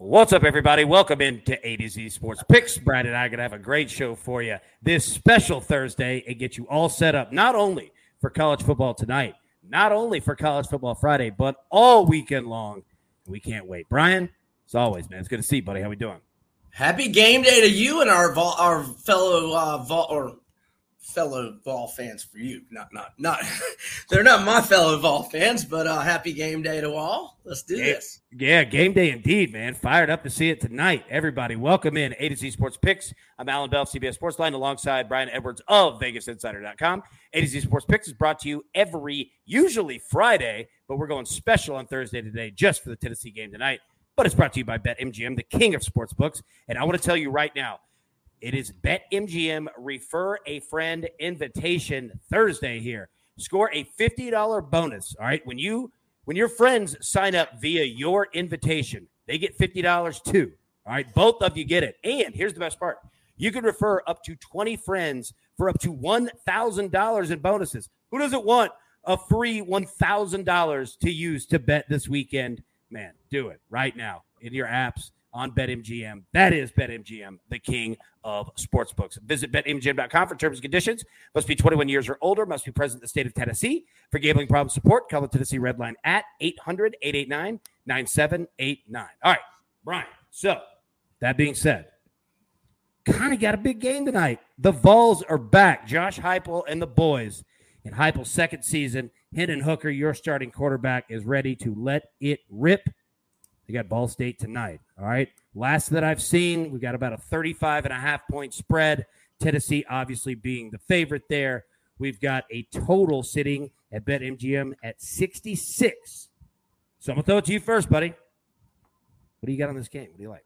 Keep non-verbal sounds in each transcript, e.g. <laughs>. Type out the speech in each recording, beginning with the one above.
What's up, everybody? Welcome into A to Z Sports Picks. Brad and I are going to have a great show for you this special Thursday and get you all set up not only for college football tonight, not only for college football Friday, but all weekend long. We can't wait. Brian, as always, man, it's good to see you, buddy. How are we doing? Happy game day to you and our our fellow uh, vol- or fellow Vol fans for you. Not not not <laughs> they're not my fellow Vol fans, but uh, happy game day to all. Let's do this. Yeah, game day indeed, man. Fired up to see it tonight. Everybody, welcome in A to Z Sports Picks. I'm Alan Bell, CBS Sports Line, alongside Brian Edwards of VegasInsider.com. A to Z Sports Picks is brought to you every, usually Friday, but we're going special on Thursday today just for the Tennessee game tonight. But it's brought to you by BetMGM, the king of sports books. And I want to tell you right now, it is BetMGM Refer a Friend Invitation Thursday here. Score a $50 bonus. All right. When you when your friends sign up via your invitation, they get $50 too. All right. Both of you get it. And here's the best part. You can refer up to 20 friends for up to $1,000 in bonuses. Who doesn't want a free $1,000 to use to bet this weekend? Man, do it right now in your apps on BetMGM. That is BetMGM, the king of sportsbooks. Visit BetMGM.com for terms and conditions. Must be 21 years or older. Must be present in the state of Tennessee. For gambling problem support, call the Tennessee Red Line at 800 889 9789. All right, Brian. So, that being said, kind of got a big game tonight. The Vols are back. Josh Heupel and the boys in Heupel's second season. Hendon Hooker, your starting quarterback, is ready to let it rip. They got Ball State tonight. All right. Last that I've seen, we've got about a 35 and a half point spread. Tennessee obviously being the favorite there. We've got a total sitting at BetMGM at 66. So I'm going to throw it to you first, buddy. What do you got on this game? What do you like?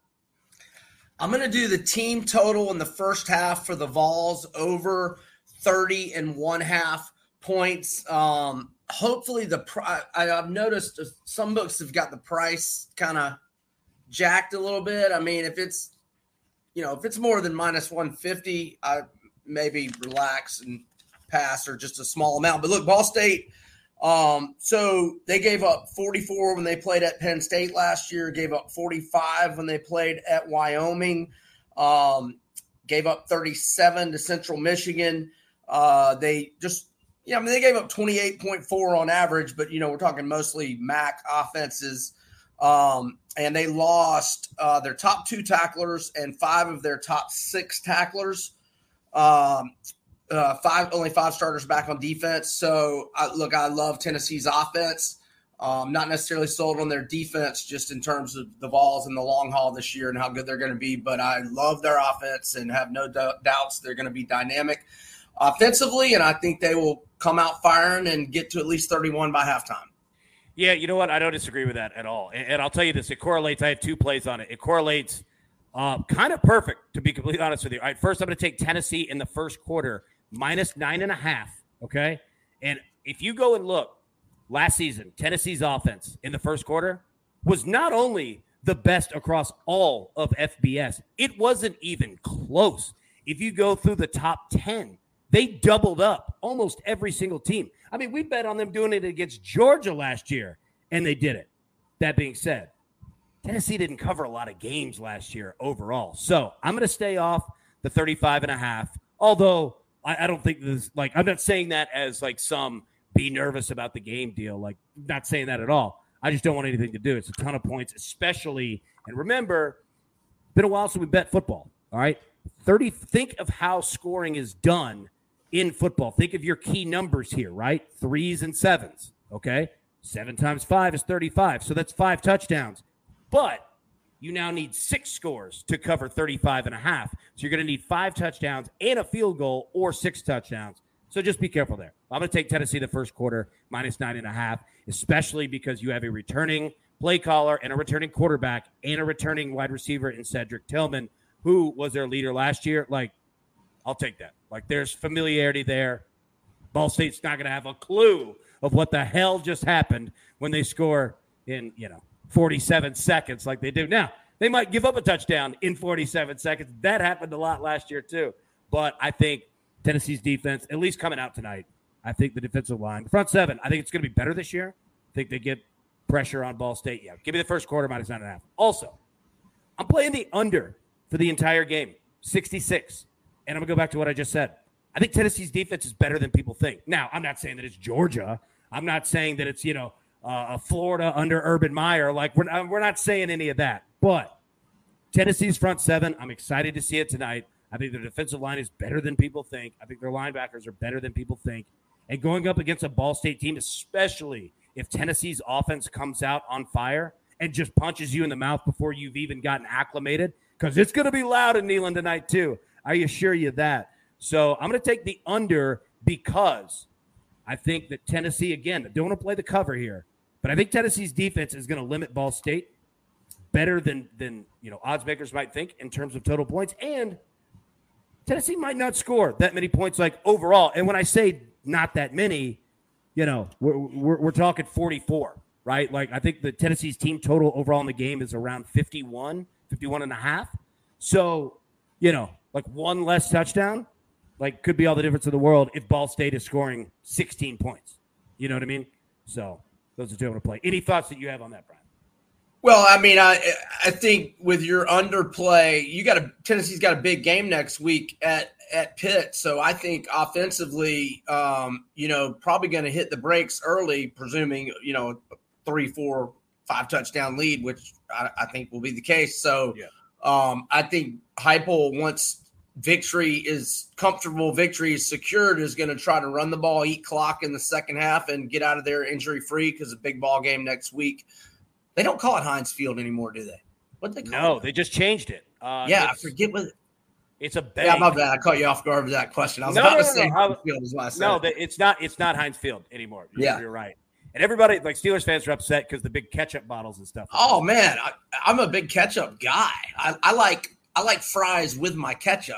I'm going to do the team total in the first half for the Vols over 30 and one half points. Um, hopefully the price i've noticed some books have got the price kind of jacked a little bit. I mean if it's you know if it's more than minus 150 i maybe relax and pass or just a small amount. But look ball state um, so they gave up 44 when they played at penn state last year gave up 45 when they played at wyoming um, gave up 37 to central michigan. Uh, they just yeah, I mean, they gave up 28.4 on average, but, you know, we're talking mostly MAC offenses. Um, and they lost uh, their top two tacklers and five of their top six tacklers. Um, uh, five only five starters back on defense. So, I, look, I love Tennessee's offense. Um, not necessarily sold on their defense, just in terms of the Vols in the long haul this year and how good they're going to be. But I love their offense and have no doubts they're going to be dynamic offensively, and I think they will come out firing and get to at least 31 by halftime. Yeah, you know what? I don't disagree with that at all. And, and I'll tell you this: it correlates. I have two plays on it. It correlates uh, kind of perfect, to be completely honest with you. All right, first I'm going to take Tennessee in the first quarter minus nine and a half. Okay, and if you go and look last season, Tennessee's offense in the first quarter was not only the best across all of FBS, it wasn't even close. If you go through the top 10, they doubled up almost every single team. I mean, we bet on them doing it against Georgia last year, and they did it. That being said, Tennessee didn't cover a lot of games last year overall. So I'm going to stay off the 35 and a half. Although I, I don't think this, like, I'm not saying that as like some be nervous about the game deal. Like, not saying that at all. I just don't want anything to do. It's a ton of points, especially. And remember, been a while since we bet football. All right. 30, think of how scoring is done in football. Think of your key numbers here, right? Threes and sevens. Okay. Seven times five is 35. So that's five touchdowns. But you now need six scores to cover 35 and a half. So you're going to need five touchdowns and a field goal or six touchdowns. So just be careful there. I'm going to take Tennessee the first quarter minus nine and a half, especially because you have a returning play caller and a returning quarterback and a returning wide receiver in Cedric Tillman, who was their leader last year. Like, I'll take that. Like there's familiarity there. Ball State's not going to have a clue of what the hell just happened when they score in, you know, 47 seconds like they do now. They might give up a touchdown in 47 seconds. That happened a lot last year too. But I think Tennessee's defense, at least coming out tonight, I think the defensive line, front seven, I think it's going to be better this year. I think they get pressure on Ball State. Yeah, give me the first quarter minus nine and a half. Also, I'm playing the under for the entire game, 66. And I'm going to go back to what I just said. I think Tennessee's defense is better than people think. Now, I'm not saying that it's Georgia. I'm not saying that it's, you know, uh, Florida under Urban Meyer. Like, we're not, we're not saying any of that. But Tennessee's front seven, I'm excited to see it tonight. I think their defensive line is better than people think. I think their linebackers are better than people think. And going up against a Ball State team, especially if Tennessee's offense comes out on fire and just punches you in the mouth before you've even gotten acclimated, because it's going to be loud in Neyland tonight, too. I assure you that. So I'm going to take the under because I think that Tennessee, again, don't want to play the cover here, but I think Tennessee's defense is going to limit Ball State better than than you know odds makers might think in terms of total points. And Tennessee might not score that many points like overall. And when I say not that many, you know, we're, we're, we're talking 44, right? Like I think the Tennessee's team total overall in the game is around 51, 51 and a half. So, you know, like one less touchdown, like could be all the difference in the world if Ball State is scoring 16 points. You know what I mean? So those are two I want to play. Any thoughts that you have on that, Brian? Well, I mean, I I think with your underplay, you got a Tennessee's got a big game next week at at Pitt, so I think offensively, um, you know, probably going to hit the brakes early, presuming you know three, four, five touchdown lead, which I, I think will be the case. So, yeah. um, I think Heupel once victory is comfortable, victory is secured, is going to try to run the ball, eat clock in the second half, and get out of there injury free because a big ball game next week. They don't call it Heinz Field anymore, do they? What they No, it? they just changed it. Uh, yeah, I forget what. It's a bank. Yeah, my bad. I caught you off guard with that question. I was no, about no, to say no, Heinz Field is what No, it's not. It's not Heinz Field anymore. You're, yeah, you're right. And everybody, like Steelers fans, are upset because the big ketchup bottles and stuff. Oh man, I, am a big ketchup guy. I, I, like I like fries with my ketchup.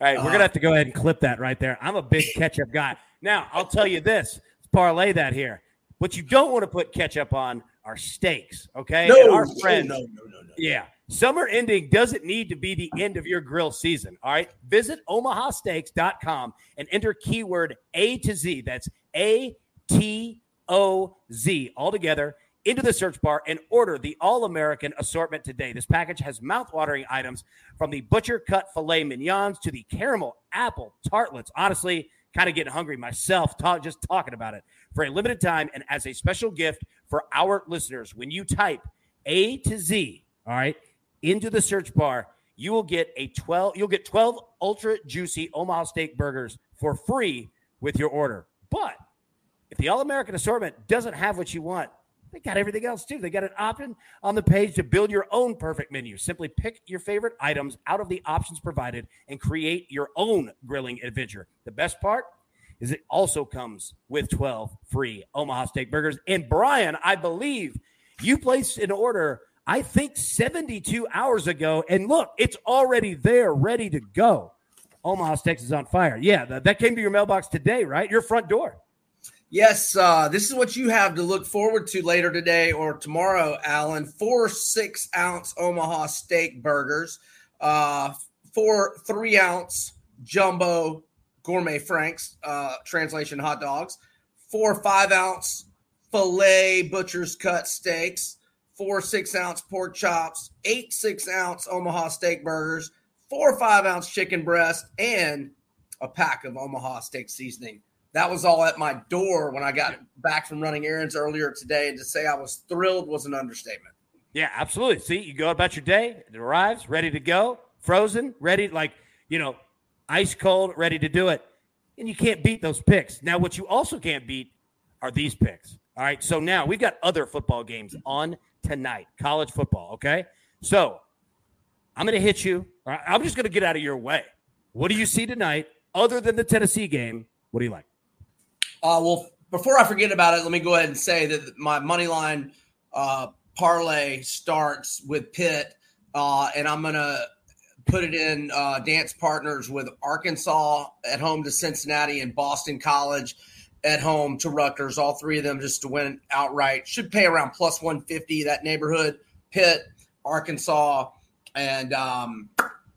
All right, we're uh, gonna have to go ahead and clip that right there. I'm a big <laughs> ketchup guy. Now I'll tell you this: let's parlay that here. What you don't want to put ketchup on our steaks, okay? No, and our friends. No, no, no, no. Yeah. Summer ending doesn't need to be the end of your grill season. All right. Visit omahasteaks.com and enter keyword A to Z. That's A T O Z all together into the search bar and order the all American assortment today. This package has mouth-watering items from the butcher cut filet mignons to the caramel apple tartlets. Honestly, kind of getting hungry myself talk, just talking about it for a limited time and as a special gift for our listeners. When you type A to Z, all right, into the search bar, you will get a 12 you'll get 12 ultra juicy Omaha steak burgers for free with your order. But if the all-American assortment doesn't have what you want, they got everything else too. They got an option on the page to build your own perfect menu. Simply pick your favorite items out of the options provided and create your own grilling adventure. The best part, is it also comes with 12 free Omaha steak burgers. And Brian, I believe you placed an order, I think 72 hours ago. And look, it's already there, ready to go. Omaha Steaks is on fire. Yeah, that, that came to your mailbox today, right? Your front door. Yes, uh, this is what you have to look forward to later today or tomorrow, Alan. Four six ounce Omaha steak burgers, uh, four three ounce jumbo gourmet franks, uh, translation hot dogs, four five ounce filet butcher's cut steaks, four six ounce pork chops, eight six ounce Omaha steak burgers, four five ounce chicken breast, and a pack of Omaha steak seasoning. That was all at my door when I got back from running errands earlier today. And to say I was thrilled was an understatement. Yeah, absolutely. See, you go about your day, it arrives, ready to go, frozen, ready, like, you know, ice cold, ready to do it. And you can't beat those picks. Now, what you also can't beat are these picks. All right. So now we've got other football games on tonight, college football. Okay. So I'm going to hit you. I'm just going to get out of your way. What do you see tonight other than the Tennessee game? What do you like? Uh, well, before I forget about it, let me go ahead and say that my money line uh, parlay starts with Pitt, uh, and I'm going to put it in uh, dance partners with Arkansas at home to Cincinnati and Boston College at home to Rutgers. All three of them just to win outright. Should pay around plus 150 that neighborhood. Pitt, Arkansas, and um,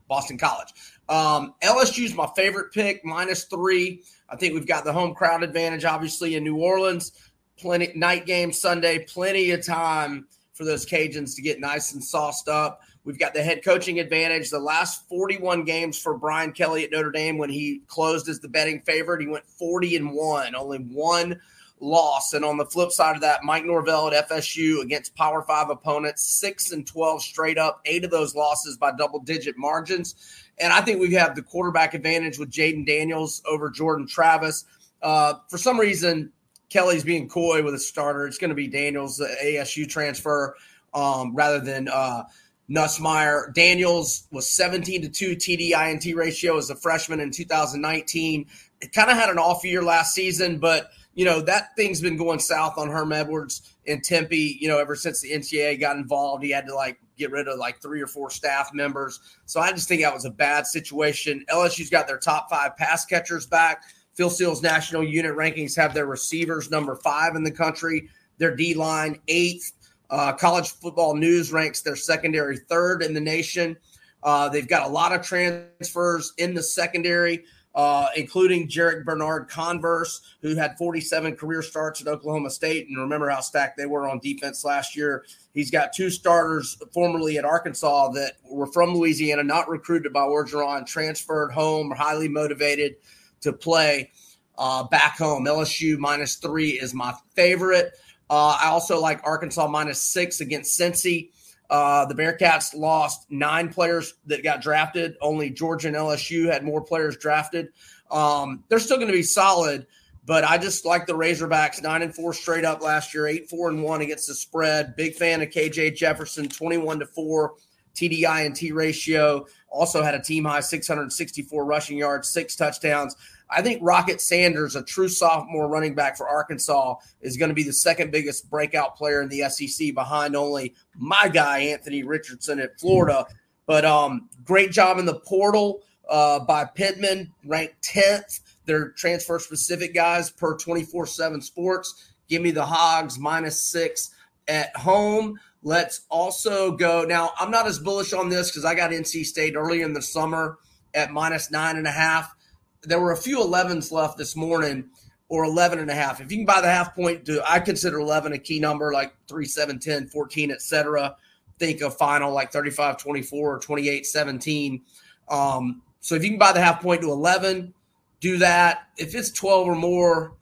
Boston College. Um, LSU is my favorite pick, minus three. I think we've got the home crowd advantage, obviously, in New Orleans. Plenty night game Sunday, plenty of time for those Cajuns to get nice and sauced up. We've got the head coaching advantage. The last 41 games for Brian Kelly at Notre Dame when he closed as the betting favorite, he went 40 and 1, only one loss. And on the flip side of that, Mike Norvell at FSU against Power 5 opponents, 6 and 12 straight up, 8 of those losses by double digit margins. And I think we have the quarterback advantage with Jayden Daniels over Jordan Travis. Uh, for some reason, Kelly's being coy with a starter. It's going to be Daniels, the ASU transfer, um, rather than uh, Nussmeier. Daniels was 17 to 2 TD INT ratio as a freshman in 2019. It kind of had an off year last season, but you know that thing's been going south on Herm Edwards in Tempe. You know, ever since the NCAA got involved, he had to like get rid of like three or four staff members. So I just think that was a bad situation. LSU's got their top five pass catchers back. Phil Steele's national unit rankings have their receivers number five in the country, their D line eighth. Uh, College Football News ranks their secondary third in the nation. Uh, they've got a lot of transfers in the secondary, uh, including Jarrick Bernard-Converse, who had 47 career starts at Oklahoma State. And remember how stacked they were on defense last year. He's got two starters formerly at Arkansas that were from Louisiana, not recruited by Orgeron, transferred home, highly motivated to play uh, back home. LSU minus three is my favorite. Uh, I also like Arkansas minus six against Cincy. Uh, the Bearcats lost nine players that got drafted. Only Georgia and LSU had more players drafted. Um, they're still going to be solid, but I just like the Razorbacks nine and four straight up last year, eight four and one against the spread. Big fan of KJ Jefferson, twenty one to four TDI and T ratio. Also had a team high 664 rushing yards, six touchdowns. I think Rocket Sanders, a true sophomore running back for Arkansas, is going to be the second biggest breakout player in the SEC behind only my guy, Anthony Richardson at Florida. But um, great job in the portal uh, by Pittman, ranked 10th. They're transfer specific guys per 24 7 sports. Give me the Hogs minus six at home. Let's also go. Now, I'm not as bullish on this because I got NC State early in the summer at minus nine and a half there were a few 11s left this morning or 11 and a half. If you can buy the half point, do I consider 11 a key number like 3, 7, 10, 14, etc. Think of final like 35, 24 or 28, 17. Um, so if you can buy the half point to 11, do that. If it's 12 or more,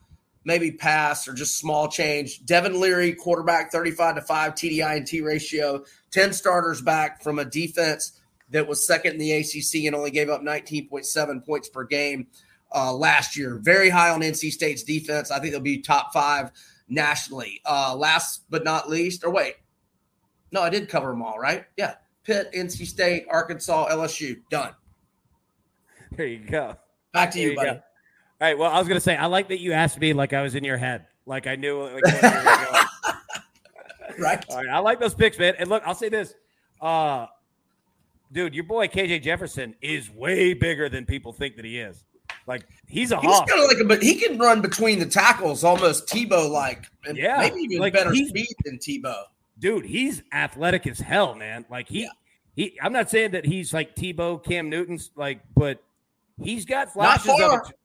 maybe pass or just small change. Devin Leary, quarterback, 35 to 5 TDI and T ratio, 10 starters back from a defense that was second in the ACC and only gave up 19.7 points per game uh, last year. Very high on NC State's defense. I think they'll be top five nationally. Uh, last but not least, or wait, no, I did cover them all, right? Yeah. Pitt, NC State, Arkansas, LSU. Done. There you go. Back to you, you buddy. Go. All right. Well, I was going to say, I like that you asked me like I was in your head. Like I knew. Like, <laughs> right. All right. I like those picks, man. And look, I'll say this. Uh, dude, your boy KJ Jefferson is way bigger than people think that he is. Like he's a he's kind of like a, but he can run between the tackles almost Tebow like, and yeah, maybe even like better speed than Tebow. Dude, he's athletic as hell, man. Like he, yeah. he. I'm not saying that he's like Tebow, Cam Newton's like, but he's got flashes of it.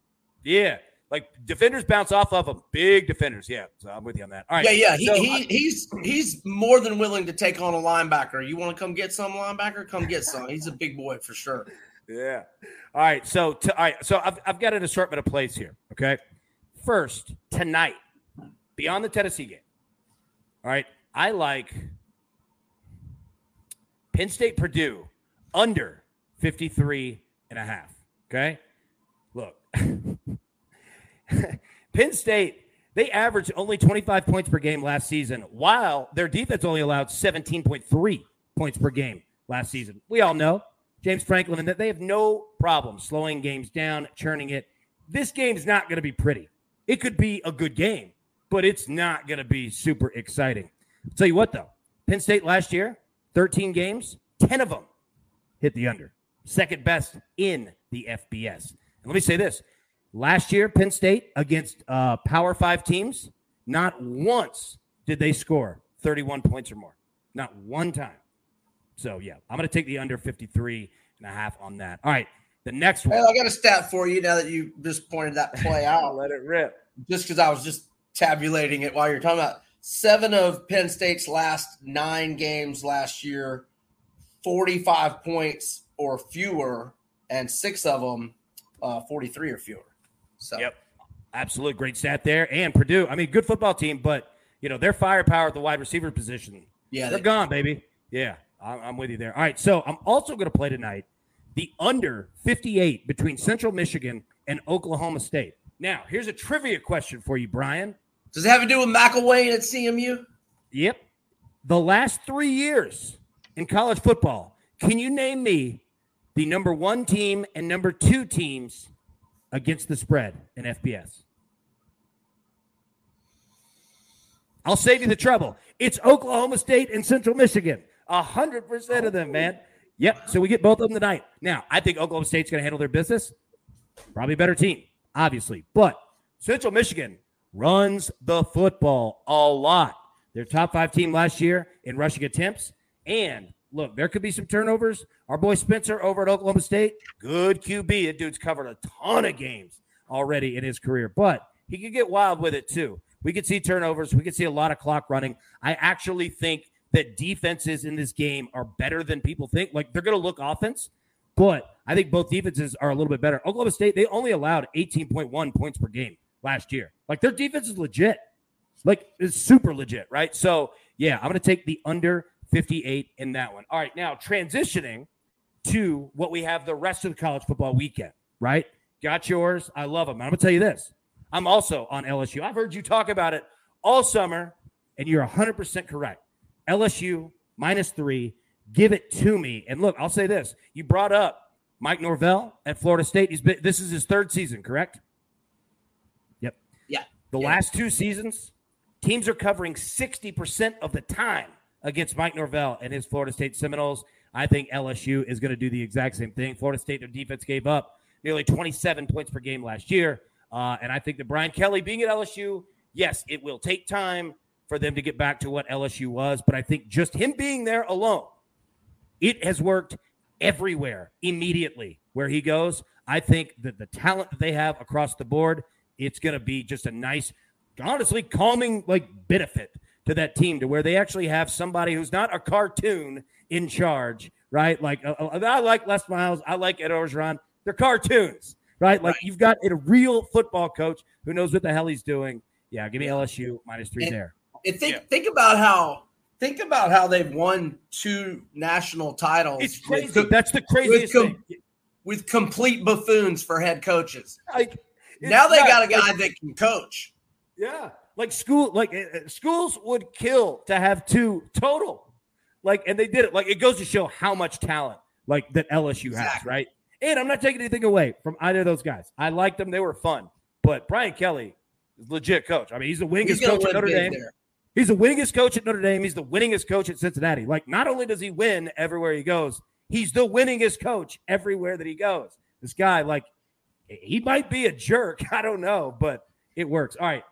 Yeah, like defenders bounce off of him. Big defenders. Yeah. So I'm with you on that. All right. Yeah, yeah. He, so, he, he's he's more than willing to take on a linebacker. You want to come get some linebacker? Come get some. He's a big boy for sure. Yeah. All right. So to, all right. So I've I've got an assortment of plays here. Okay. First tonight, beyond the Tennessee game. All right. I like Penn State Purdue under 53 and a half. Okay. Look. <laughs> Penn State, they averaged only 25 points per game last season, while their defense only allowed 17.3 points per game last season. We all know James Franklin and that they have no problem slowing games down, churning it. This game is not going to be pretty. It could be a good game, but it's not going to be super exciting. I'll tell you what, though, Penn State last year, 13 games, 10 of them hit the under, second best in the FBS. And let me say this Last year, Penn State against uh, Power Five teams, not once did they score 31 points or more. Not one time. So, yeah, I'm going to take the under 53 and a half on that. All right. The next one. Well, I got a stat for you now that you just pointed that play <laughs> out. Let it rip. Just because I was just tabulating it while you're talking about seven of Penn State's last nine games last year, 45 points or fewer, and six of them, uh, 43 or fewer. So, yep, absolutely great stat there. And Purdue, I mean, good football team, but you know their firepower at the wide receiver position. Yeah, they're they, gone, baby. Yeah, I'm with you there. All right, so I'm also going to play tonight the under 58 between Central Michigan and Oklahoma State. Now, here's a trivia question for you, Brian. Does it have to do with McElwain at CMU? Yep. The last three years in college football, can you name me the number one team and number two teams against the spread in FBS? I'll save you the trouble. It's Oklahoma State and Central Michigan. A hundred percent of them, man. Yep. So we get both of them tonight. Now, I think Oklahoma State's going to handle their business. Probably a better team, obviously. But Central Michigan runs the football a lot. Their top five team last year in rushing attempts. And look, there could be some turnovers. Our boy Spencer over at Oklahoma State, good QB. That dude's covered a ton of games already in his career, but he could get wild with it too. We could see turnovers. We could see a lot of clock running. I actually think that defenses in this game are better than people think. Like they're going to look offense, but I think both defenses are a little bit better. Oklahoma State, they only allowed 18.1 points per game last year. Like their defense is legit. Like it's super legit, right? So, yeah, I'm going to take the under 58 in that one. All right, now transitioning to what we have the rest of the college football weekend, right? Got yours. I love them. I'm going to tell you this. I'm also on LSU. I've heard you talk about it all summer, and you're 100% correct. LSU minus three. Give it to me. And look, I'll say this: you brought up Mike Norvell at Florida State. He's been this is his third season, correct? Yep. Yeah. The yeah. last two seasons, teams are covering 60% of the time against Mike Norvell and his Florida State Seminoles. I think LSU is going to do the exact same thing. Florida State, their defense gave up nearly 27 points per game last year. Uh, and I think that Brian Kelly being at LSU, yes, it will take time for them to get back to what LSU was. But I think just him being there alone, it has worked everywhere immediately where he goes. I think that the talent that they have across the board, it's going to be just a nice, honestly, calming like benefit to that team to where they actually have somebody who's not a cartoon in charge, right? Like uh, uh I like Les Miles, I like Ed Orgeron. They're cartoons, right? Like right. you've got a real football coach who knows what the hell he's doing. Yeah, give me LSU minus three and, there. And think yeah. think about how think about how they've won two national titles. It's crazy. With, That's the craziest with com- thing. With complete buffoons for head coaches. Like now they got a guy that can coach. Yeah, like school, like uh, schools would kill to have two total. Like, and they did it. Like, it goes to show how much talent like that LSU exactly. has, right? And I'm not taking anything away from either of those guys. I liked them; they were fun. But Brian Kelly is legit coach. I mean, he's the winningest coach at Notre Dame. There. He's the winningest coach at Notre Dame. He's the winningest coach at Cincinnati. Like, not only does he win everywhere he goes, he's the winningest coach everywhere that he goes. This guy, like, he might be a jerk. <laughs> I don't know, but it works. All right.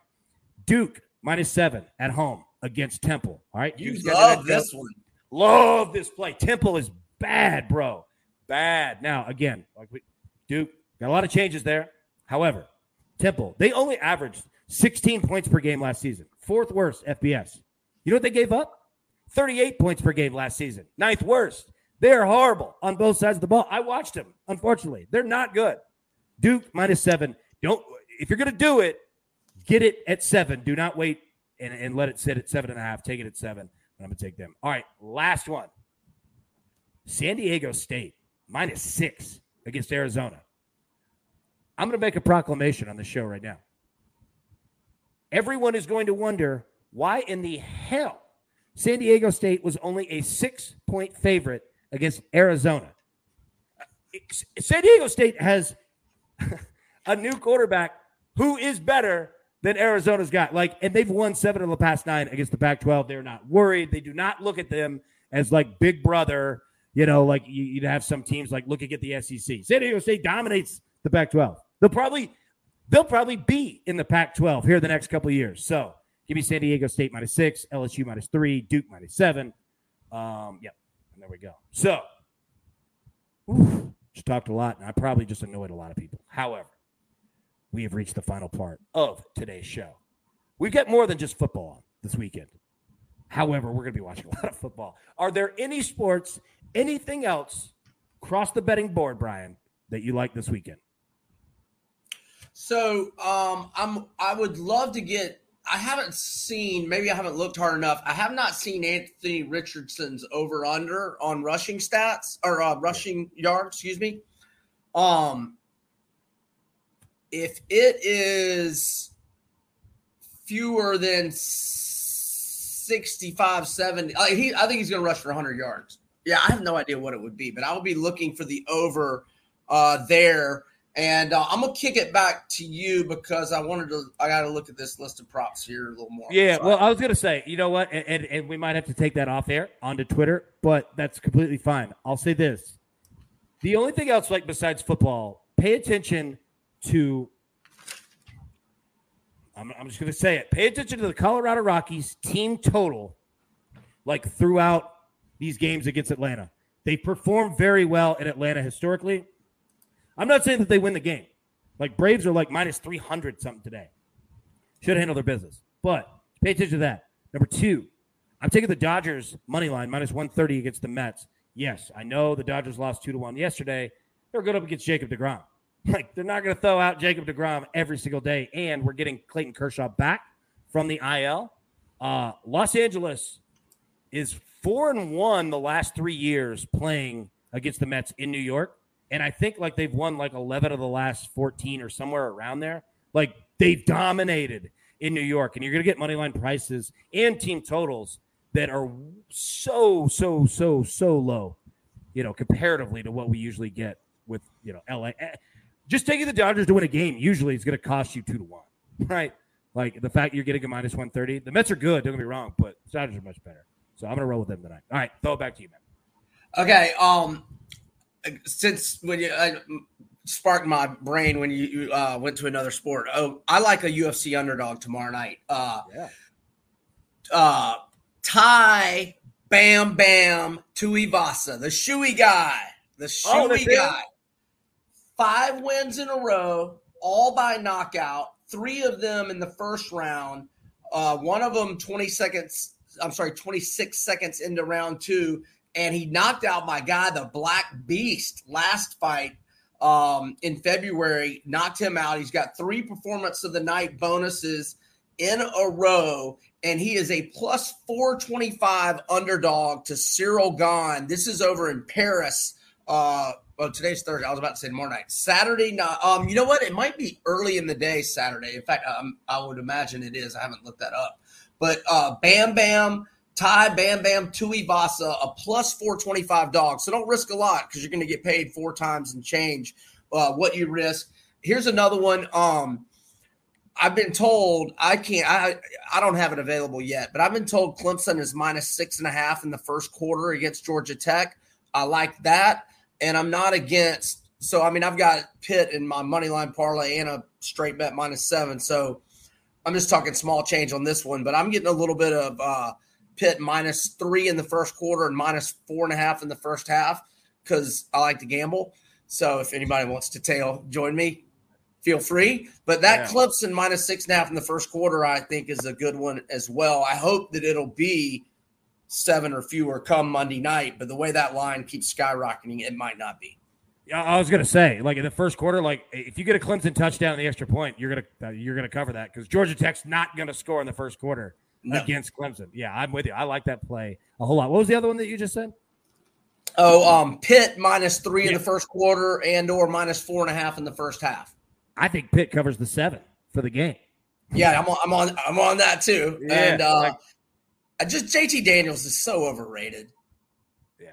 Duke minus seven at home against Temple. All right. You love this one. Love this play. Temple is bad, bro. Bad. Now, again, like we, Duke got a lot of changes there. However, Temple, they only averaged 16 points per game last season fourth worst FBS. You know what they gave up? 38 points per game last season, ninth worst. They're horrible on both sides of the ball. I watched them. Unfortunately, they're not good. Duke minus seven. Don't if you're going to do it, get it at seven. Do not wait and, and let it sit at seven and a half. Take it at seven. I'm going to take them. All right, last one. San Diego State minus six against Arizona. I'm going to make a proclamation on the show right now everyone is going to wonder why in the hell San Diego State was only a six point favorite against Arizona. San Diego State has <laughs> a new quarterback who is better than Arizona's got. Like, and they've won seven of the past nine against the Pac 12. They're not worried. They do not look at them as like big brother, you know, like you'd have some teams like looking at the SEC. San Diego State dominates the Pac 12. They'll probably they'll probably be in the Pac 12 here the next couple years. So give me San Diego State minus six, LSU minus three, Duke minus seven. Um, yep. And there we go. So, whew, just talked a lot, and I probably just annoyed a lot of people. However, we have reached the final part of today's show. We've got more than just football this weekend. However, we're going to be watching a lot of football. Are there any sports, anything else across the betting board, Brian, that you like this weekend? So um, I'm I would love to get. I haven't seen. Maybe I haven't looked hard enough. I have not seen Anthony Richardson's over under on rushing stats or uh, rushing yards. Excuse me. Um, if it is fewer than 65, 70, like he, I think he's going to rush for 100 yards. Yeah, I have no idea what it would be, but I will be looking for the over uh, there. And uh, I'm gonna kick it back to you because I wanted to. I got to look at this list of props here a little more. Yeah, well, I was gonna say, you know what, and, and, and, we might have to take that off air onto Twitter, but that's completely fine. I'll say this: the only thing else, like besides football, pay attention to. I'm, I'm just gonna say it. Pay attention to the Colorado Rockies team total, like throughout these games against Atlanta. They perform very well in Atlanta historically. I'm not saying that they win the game. Like Braves are like minus 300 something today. Should handle their business. But pay attention to that. Number two, I'm taking the Dodgers money line minus 130 against the Mets. Yes, I know the Dodgers lost two to one yesterday. They're good up against Jacob DeGrom. Like they're not going to throw out Jacob DeGrom every single day. And we're getting Clayton Kershaw back from the IL. Uh, Los Angeles is four and one the last three years playing against the Mets in New York and I think like they've won like 11 of the last 14 or somewhere around there. Like they've dominated in New York, and you're going to get money line prices and team totals that are so so so so low, you know, comparatively to what we usually get with you know LA. Just taking the Dodgers to win a game usually is going to cost you two to one, right? Like the fact you're getting a minus 130. The Mets are good, don't get me wrong, but the Dodgers are much better. So I'm going to roll with them tonight. All right, throw it back to you, man. Okay. Um, since when you uh, sparked my brain when you, uh, went to another sport. Oh, I like a UFC underdog tomorrow night. Uh, yeah. Uh, Tai Bam Bam Tuivasa, the shoey guy, the oh, shoey oh, guy. Five wins in a row, all by knockout. Three of them in the first round. Uh, one of them 20 seconds. I'm sorry, 26 seconds into round two and he knocked out my guy, the Black Beast, last fight um, in February. Knocked him out. He's got three performance of the night bonuses in a row, and he is a plus 425 underdog to Ciryl Gane. This is over in Paris. Uh, well, today's Thursday. I was about to say tomorrow night. Saturday night. Um, you know what? It might be early in the day Saturday. In fact, um, I would imagine it is. I haven't looked that up. But uh, Bam Bam Tai Bam Bam Tuivasa, a plus 425 dog. So don't risk a lot because you're going to get paid four times and change uh, what you risk. Here's another one. Um, I've been told I can't. I I don't have it available yet, but I've been told Clemson is minus six and a half in the first quarter against Georgia Tech. I like that, and I'm not against. So I mean, I've got Pitt in my money line parlay and a straight bet minus seven. So I'm just talking small change on this one, but I'm getting a little bit of. Uh, Pitt minus three in the first quarter and minus four and a half in the first half because I like to gamble. So if anybody wants to tail, join me. Feel free. But that yeah. Clemson minus six and a half in the first quarter, I think, is a good one as well. I hope that it'll be seven or fewer come Monday night. But the way that line keeps skyrocketing, it might not be. Yeah, I was gonna say, like in the first quarter, like if you get a Clemson touchdown in the extra point, you're gonna uh, you're gonna cover that because Georgia Tech's not gonna score in the first quarter no. against Clemson. Yeah, I'm with you. I like that play a whole lot. What was the other one that you just said? Oh, um, Pitt minus three yeah. in the first quarter and or minus four and a half in the first half. I think Pitt covers the seven for the game. Yeah, I'm on. I'm on. I'm on that too. Yeah, and uh, like, just JT Daniels is so overrated. Yeah,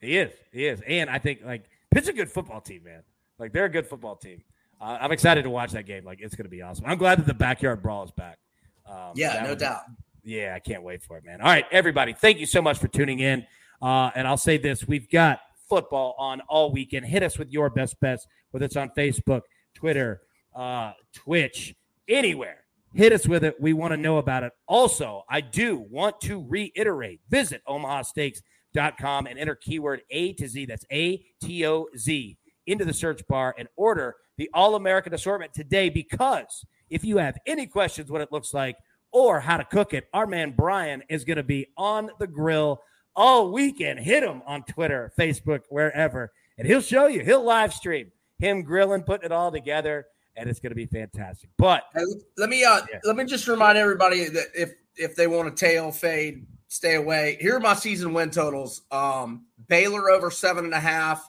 he is. He is. And I think like Pitt's a good football team, man. Like they're a good football team. Uh, I'm excited to watch that game. Like it's going to be awesome. I'm glad that the backyard brawl is back. Um, yeah, no doubt. Yeah, I can't wait for it, man. All right, everybody, thank you so much for tuning in. Uh, and I'll say this we've got football on all weekend. Hit us with your best bets, whether it's on Facebook, Twitter, uh, Twitch, anywhere. Hit us with it. We want to know about it. Also, I do want to reiterate visit omahasteaks.com and enter keyword A to Z. That's A T O Z into the search bar and order the All American assortment today because if you have any questions what it looks like, or how to cook it, our man Brian is going to be on the grill all weekend. Hit him on Twitter, Facebook, wherever, and he'll show you. He'll live stream him grilling, putting it all together, and it's going to be fantastic. But Hey, let me uh Yeah. let me just remind everybody that if if they want to tail fade, stay away. Here are my season win totals. Um Baylor over seven and a half,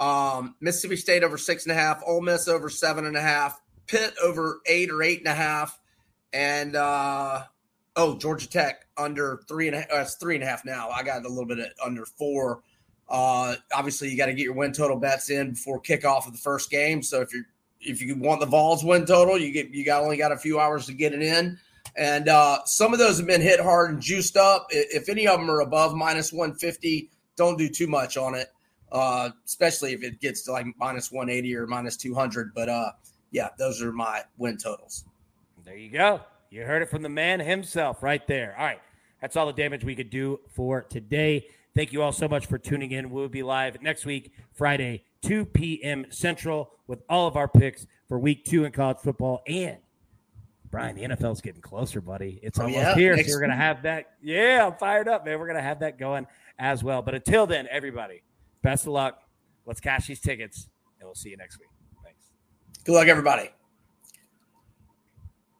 um, Mississippi State over six and a half, Ole Miss over seven and a half, Pitt over eight or eight and a half, and uh oh Georgia Tech under three and a half. Uh, it's three and a half now. I got a little bit of under four. Uh, obviously, you got to get your win total bets in before kickoff of the first game. So if you're if you want the Vols win total, you get you got only got a few hours to get it in. And uh, some of those have been hit hard and juiced up. If any of them are above minus 150, don't do too much on it, uh, especially if it gets to like minus 180 or minus 200. But uh, yeah, those are my win totals. There you go. You heard it from the man himself right there. All right. That's all the damage we could do for today. Thank you all so much for tuning in. We'll be live next week, Friday, 2 p.m. Central, with all of our picks for week two in college football. And Brian, the NFL's getting closer, buddy. It's Oh, almost yeah? here. Next So we're going to have that. Yeah, I'm fired up, man. We're going to have that going as well. But until then, everybody, best of luck. Let's cash these tickets, and we'll see you next week. Thanks. Good luck, everybody.